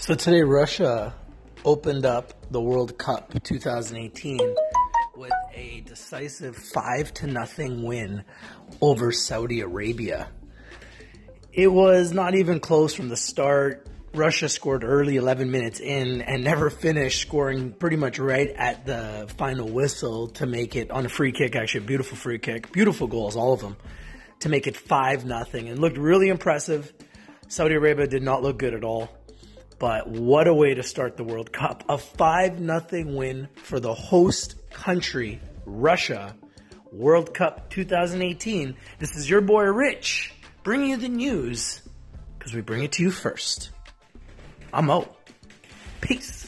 So today, Russia opened up the World Cup 2018 with a decisive five to nothing win over Saudi Arabia. It was not even close from the start. Russia scored early 11 minutes in and never finished scoring pretty much right at the final whistle to make it on a free kick actually a beautiful free kick beautiful goals all of them to make it 5 nothing and looked really impressive Saudi Arabia did not look good at all but what a way to start the World Cup. A 5 nothing win for the host country, Russia, World Cup 2018. This is your boy Rich bringing you the news because we bring it to you first. I'm out. Peace.